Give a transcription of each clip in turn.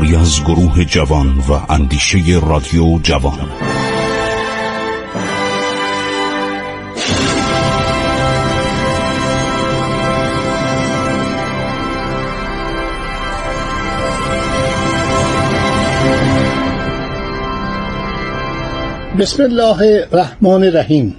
کاری از گروه جوان و اندیشه رادیو جوان. بسم الله الرحمن الرحیم.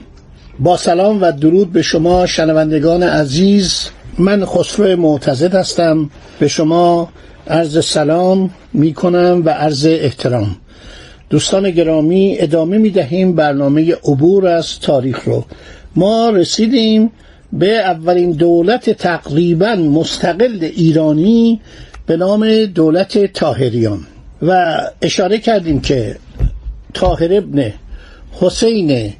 با سلام و درود به شما شنوندگان عزیز. من خسرو معتزد هستم. به شما عرض سلام می کنم و عرض احترام. دوستان گرامی ادامه می دهیم برنامه عبور از تاریخ رو. ما رسیدیم به اولین دولت تقریبا مستقل ایرانی به نام دولت تاهریان و اشاره کردیم که تاهر ابن حسین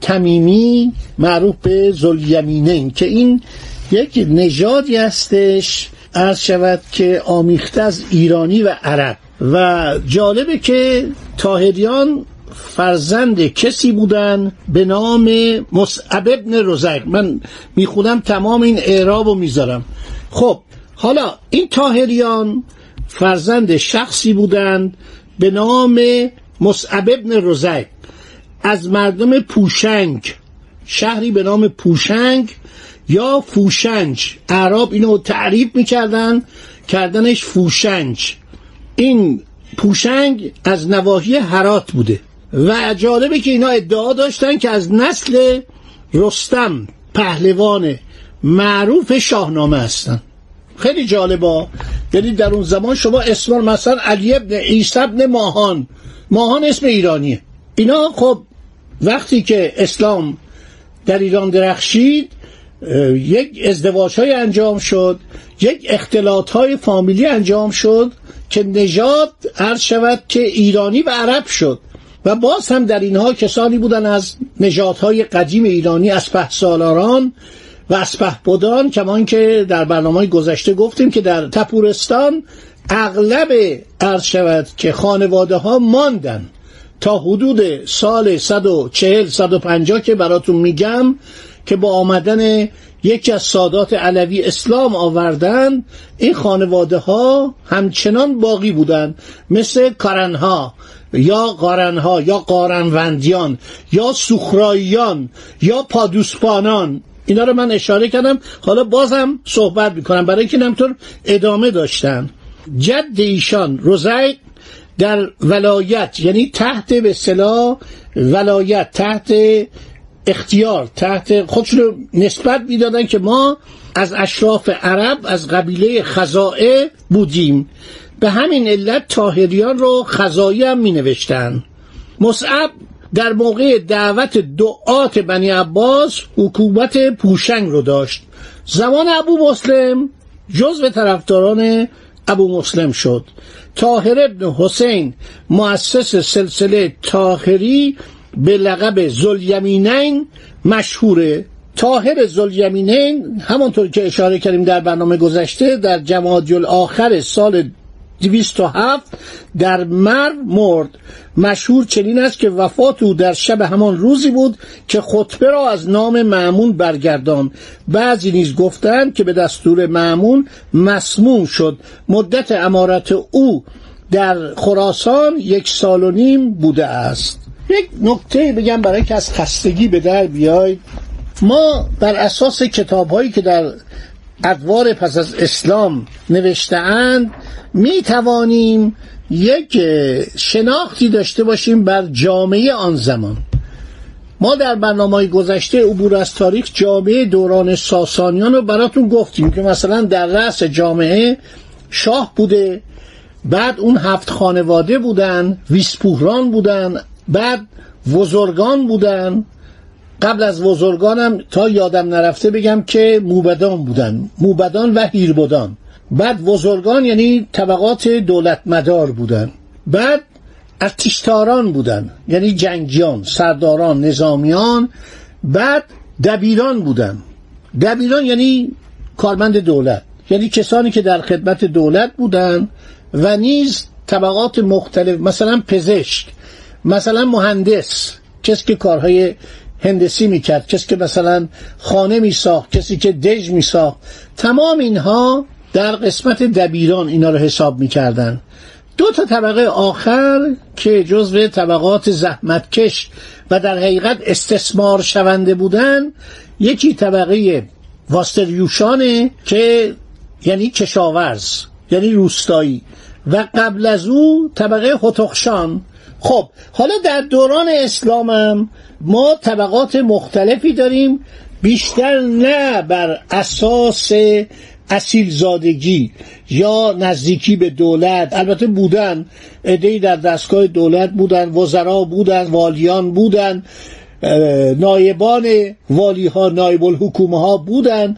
تمیمی معروف به زلیمینین که این یک نژادی هستش عرض شود که آمیخته از ایرانی و عرب. و جالبه که تاهریان فرزند کسی بودن به نام مصعب ابن رزق. من می‌خونم تمام این اعراب رو می‌ذارم. خب حالا این تاهریان فرزند شخصی بودند به نام مصعب ابن رزق. از مردم پوشنگ شهری به نام پوشنگ یا فوشنج. اعراب اینو تعریف می‌کردن کردنش فوشنج. این پوشنگ از نواحی هرات بوده. و جالبه که اینا ادعا داشتن که از نسل رستم پهلوان معروف شاهنامه هستن. خیلی جالبا یعنی در اون زمان شما اسم مثلا علی ابن عیسی ابن ماهان. ماهان اسم ایرانیه. اینا خب وقتی که اسلام در ایران درخشید یک ازدواج های انجام شد یک اختلاط های فامیلی انجام شد که نژاد عرض شود که ایرانی و عرب شد. و باز هم در اینها کسانی بودن از نژادهای قدیم ایرانی از سالاران و از بودان کمان که در برنامه گذشته گفتیم که در تپورستان اغلب عرض شود که خانواده ها ماندن. تا حدود سال 140 150 که براتون میگم که با آمدن یکی از سادات علوی اسلام آوردن این خانواده ها همچنان باقی بودند. مثل کارنها یا قارنها یا قارنوندیان یا سخراییان یا پادوسپانان. اینا رو من اشاره کردم. حالا بازم صحبت می‌کنم. برای اینکه نمطور ادامه داشتن. جد ایشان روزیق در ولایت یعنی تحت به صلاح ولایت تحت اختیار تحت خودشون نسبت می‌دادن که ما از اشراف عرب از قبیله خزائه بودیم. به همین علت تاهریان رو خزایی هم می نوشتن مصعب در موقع دعوت دعات بنی عباس حکومت پوشنگ رو داشت. زمان ابو مسلم جزو طرفداران ابو مسلم شد. تاهر ابن حسین مؤسس سلسله تاهری به لقب زلیمینین مشهوره تاهر زلیمینین همانطور که اشاره کردیم در برنامه گذشته در جمادی آخر سال 207 در مر مرد. مشهور چنین است که وفات او در شب همان روزی بود که خطبه را از نام معمون برگردان. بعضی نیز گفتند که به دستور معمون مسموم شد. مدت امارت او در خراسان یک سال و نیم بوده است. یک نکته بگم برای که از خستگی به در بیاید ما بر اساس کتاب هایی که در ادوار پس از اسلام نوشتهاند می توانیم یک شناختی داشته باشیم بر جامعه آن زمان. ما در برنامه گذشته عبور از تاریخ جامعه دوران ساسانیان رو براتون گفتیم که مثلا در رأس جامعه شاه بوده بعد اون هفت خانواده بودن ویسپوهران بودن بعد وزرگان بودن. قبل از وزرگانم تا یادم نرفته بگم که موبدان بودن. موبدان و هیربدان. بعد وزرگان یعنی طبقات دولت مدار بودن. بعد ارتشتاران بودن. یعنی جنگیان سرداران نظامیان. بعد دبیران بودن. دبیران یعنی کارمند دولت. یعنی کسانی که در خدمت دولت بودن و نیز طبقات مختلف مثلا پزشک. مثلا مهندس کسی که کارهای هندسی می‌کرد کسی که مثلا خانه میساخت کسی که دژ میساخت تمام اینها در قسمت دبیران اینا رو حساب می‌کردن. دو تا طبقه آخر که جزو طبقات زحمتکش و در حقیقت استثمار شونده بودن یکی طبقه واستریوشانه که یعنی کشاورز یعنی روستایی و قبل از او طبقه خطخشان خب حالا در دوران اسلامم ما طبقات مختلفی داریم بیشتر نه بر اساس اصیل زادگی یا نزدیکی به دولت. البته بودن ادهی در دستگاه دولت بودن وزرا بودن والیان بودن نایبان والی ها نایب الحکومه ها بودن.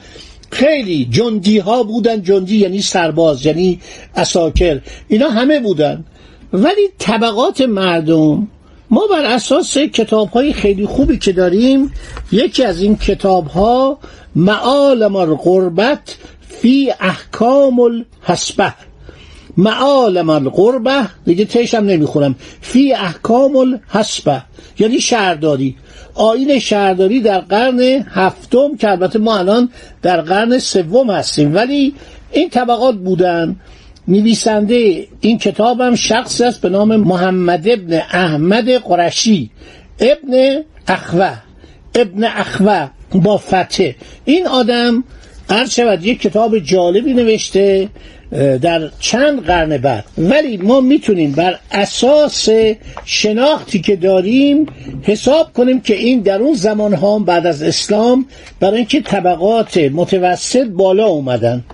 خیلی جندی ها بودن جندی یعنی سرباز یعنی اساکر. اینا همه بودن. ولی طبقات مردم ما بر اساس کتاب های خیلی خوبی که داریم یکی از این کتاب ها معالم القربت فی احکام الحسبه معالم القربه دیگه تیشم نمی‌خونم. فی احکام الحسبه یعنی شهرداری. آین شهرداری در قرن هفتم که البته ما الان در قرن سوم هستیم ولی این طبقات بودن. نویسنده این کتاب هم شخصی است به نام محمد ابن احمد قرشی ابن اخوه. ابن اخوه با فتح. این آدم عرض شود یک کتاب جالبی نوشته در چند قرن بعد. ولی ما می‌تونیم بر اساس شناختی که داریم حساب کنیم که این در اون زمان ها بعد از اسلام برای اینکه طبقات متوسط بالا اومدن.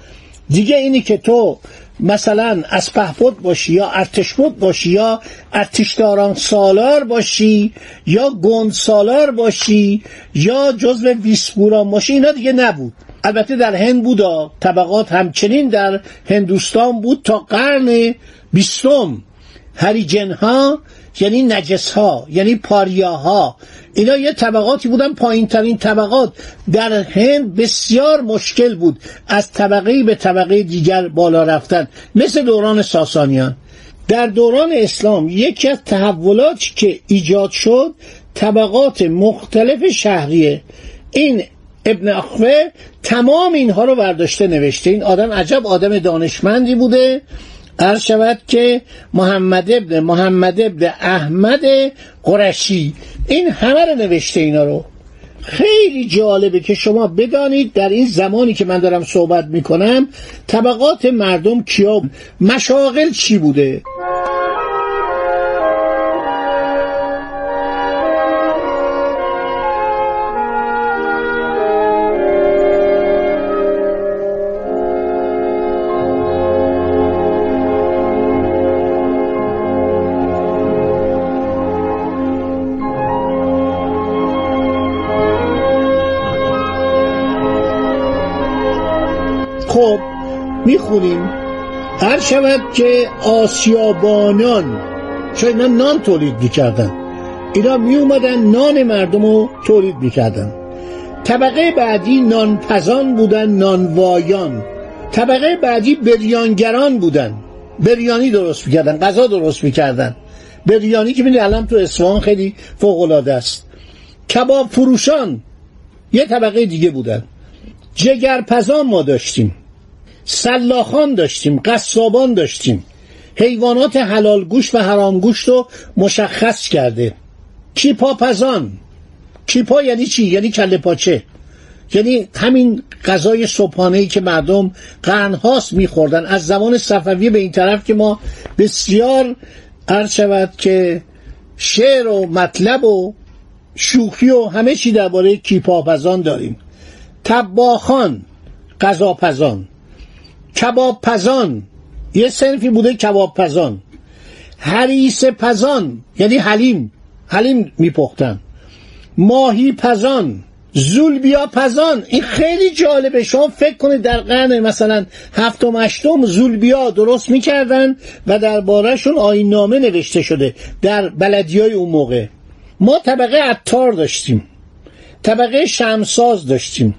دیگه اینی که تو مثلا از پهپد باشی یا ارتشبد باشی یا ارتشداران سالار باشی یا گند سالار باشی یا جزو ویسپوران باشی اینا دیگه نبود. البته در هند بودا طبقات همچنین در هندوستان بود تا قرن بیستم. هریجن ها یعنی نجس ها یعنی پاریاها. اینا یه طبقاتی بودن پایین ترین طبقات. در هند بسیار مشکل بود از طبقه به طبقه دیگر بالا رفتن مثل دوران ساسانیان. در دوران اسلام یکی از تحولاتی که ایجاد شد طبقات مختلف شهریه. این ابن اخوه تمام اینها رو برداشته نوشته. این آدم عجب آدم دانشمندی بوده. عرض شود که محمد ابن محمد ابن احمد قرشی این همه رو نوشته اینا رو. خیلی جالبه که شما بدانید در این زمانی که من دارم صحبت می‌کنم طبقات مردم کیا مشاغل چی بوده؟ می‌خونیم. هر شود که آسیابانان چون اینا نان تولید می‌کردن. اینا میومدن نان مردم رو تولید می‌کردن. طبقه بعدی نانپزان بودن نانوایان. طبقه بعدی بریانگران بودن. بریانی درست می‌کردن غذا درست می‌کردن. بریانی که می‌دونی الان تو اصفهان خیلی فوق العاده است. کباب فروشان یه طبقه دیگه بودن. جگرپزان ما داشتیم. سلاخان داشتیم قصابان داشتیم. حیوانات حلال گوشت و حرام گوشت رو مشخص کرده. کیپا پزان؟ کیپا یعنی چی؟ یعنی کله پاچه. یعنی همین غذای صبحانه که مردم قرنهاست میخوردن. از زمان صفوی به این طرف که ما بسیار عرض شود که شعر و مطلب و شوخی و همه چی درباره کیپاپزان داریم. تباخان غذاپزان کباب پزان یه سنفی بوده کباب پزان هریس پزان یعنی حلیم. حلیم میپختن. ماهی پزان زولبیا پزان. این خیلی جالبه. شما فکر کنید در قرن مثلا هفتم هشتم زولبیا درست می‌کردن و دربارهشون آین نامه نوشته شده در بلدی های اون موقع. ما طبقه عطار داشتیم. طبقه شمساز داشتیم.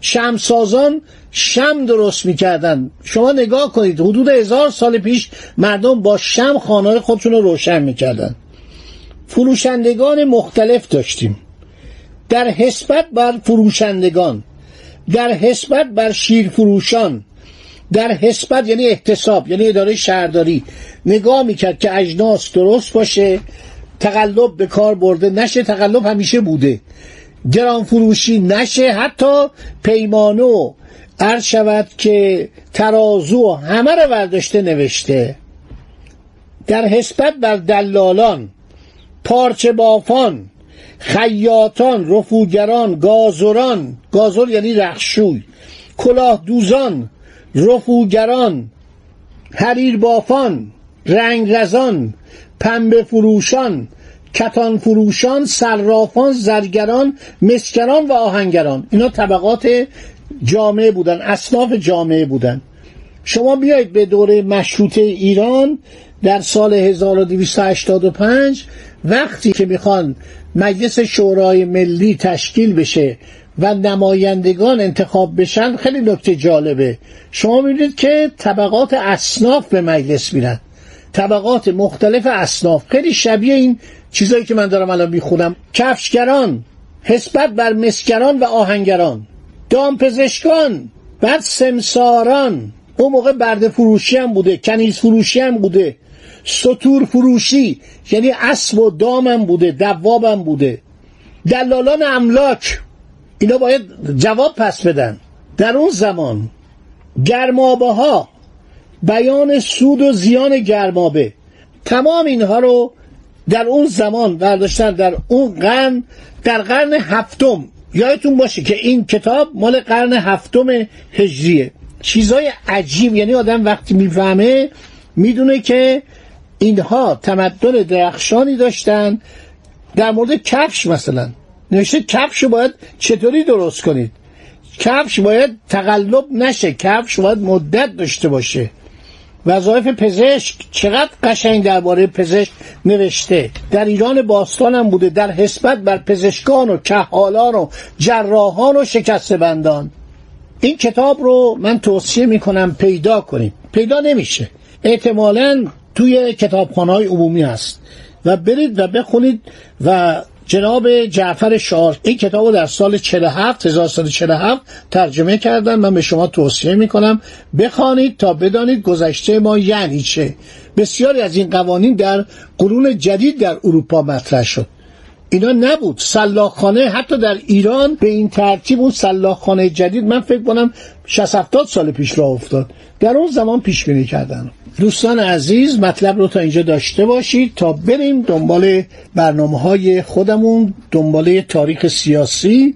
شمسازان شم درست می‌کردن. شما نگاه کنید حدود هزار سال پیش مردم با شم خانه خودشون رو روشن می‌کردن. فروشندگان مختلف داشتیم. در حسبت بر فروشندگان در حسبت بر شیر فروشان در حسبت یعنی احتساب یعنی اداره شهرداری. نگاه می‌کرد که اجناس درست باشه تقلب به کار برده نشه تقلب همیشه بوده. گران فروشی نشه حتی پیمانه عرض شود که ترازو همه رو برداشته نوشته. در حسبت بر دلالان پارچه بافان خیاطان رفوگران گازران گازر یعنی رخشوی کلاه دوزان رفوگران حریر بافان رنگ رزان پنبه فروشان کتان فروشان صرافان زرگران مسکران و آهنگران. اینا طبقات جامعه بودن اصناف جامعه بودن. شما بیایید به دوره مشروطه ایران در سال 1285 وقتی که می‌خوان مجلس شورای ملی تشکیل بشه و نمایندگان انتخاب بشن خیلی نکته جالبه. شما می‌بینید که طبقات اصناف به مجلس میرن. طبقات مختلف اصناف. خیلی شبیه این چیزایی که من دارم الان می‌خونم. کفشگران حسبت بر مسکران و آهنگران. دامپزشکان بعد سمساران. اون موقع برده فروشی هم بوده کنیز فروشی هم بوده. سطور فروشی یعنی اسب و دامم بوده دوابم بوده. دلالان املاک اینا باید جواب پس بدن. در اون زمان گرمابه ها بیان سود و زیان گرمابه. تمام اینها رو در اون زمان برداشتن در اون قرن در قرن هفتم. یادتون باشه که این کتاب مال قرن هفتم هجریه. چیزای عجیب یعنی آدم وقتی می‌فهمه می‌دونه که اینها تمدن درخشانی داشتن. در مورد کفش مثلا. نوشته کفش باید چطوری درست کنید؟ کفش باید تقلب نشه. کفش باید مدت داشته باشه. وظایف پزشک چقدر قشنگ درباره پزشک نوشته. در ایران باستان هم بوده در حسبت بر پزشکان و کهالان و جراحان و شکست بندان این کتاب رو من توصیه می‌کنم پیدا کنیم پیدا نمیشه. احتمالا توی کتابخانه های عمومی هست. و برید و بخونید و جناب جعفر شار. این کتاب رو در سال 47 1947 ترجمه کردن من به شما توصیه می‌کنم بخوانید تا بدانید گذشته ما یعنی چه. بسیاری از این قوانین در قرون جدید در اروپا مطرح شد. اینا نبود. سلاخانه حتی در ایران به این ترتیب اون سلاخانه جدید من فکر کنم 60 70 سال پیش راه افتاد. در اون زمان پیش بینی کردن. دوستان عزیز مطلب رو تا اینجا داشته باشید تا بریم دنبال برنامه های خودمون دنبال تاریخ سیاسی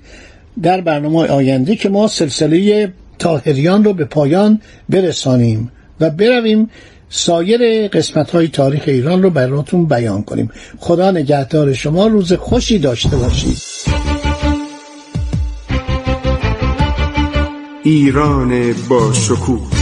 در برنامه آینده که ما سلسله تاهریان رو به پایان برسانیم و برویم سایر قسمت های تاریخ ایران رو براتون بیان کنیم. خدا نگهدار شما روز خوشی داشته باشید. ایران با شکوه.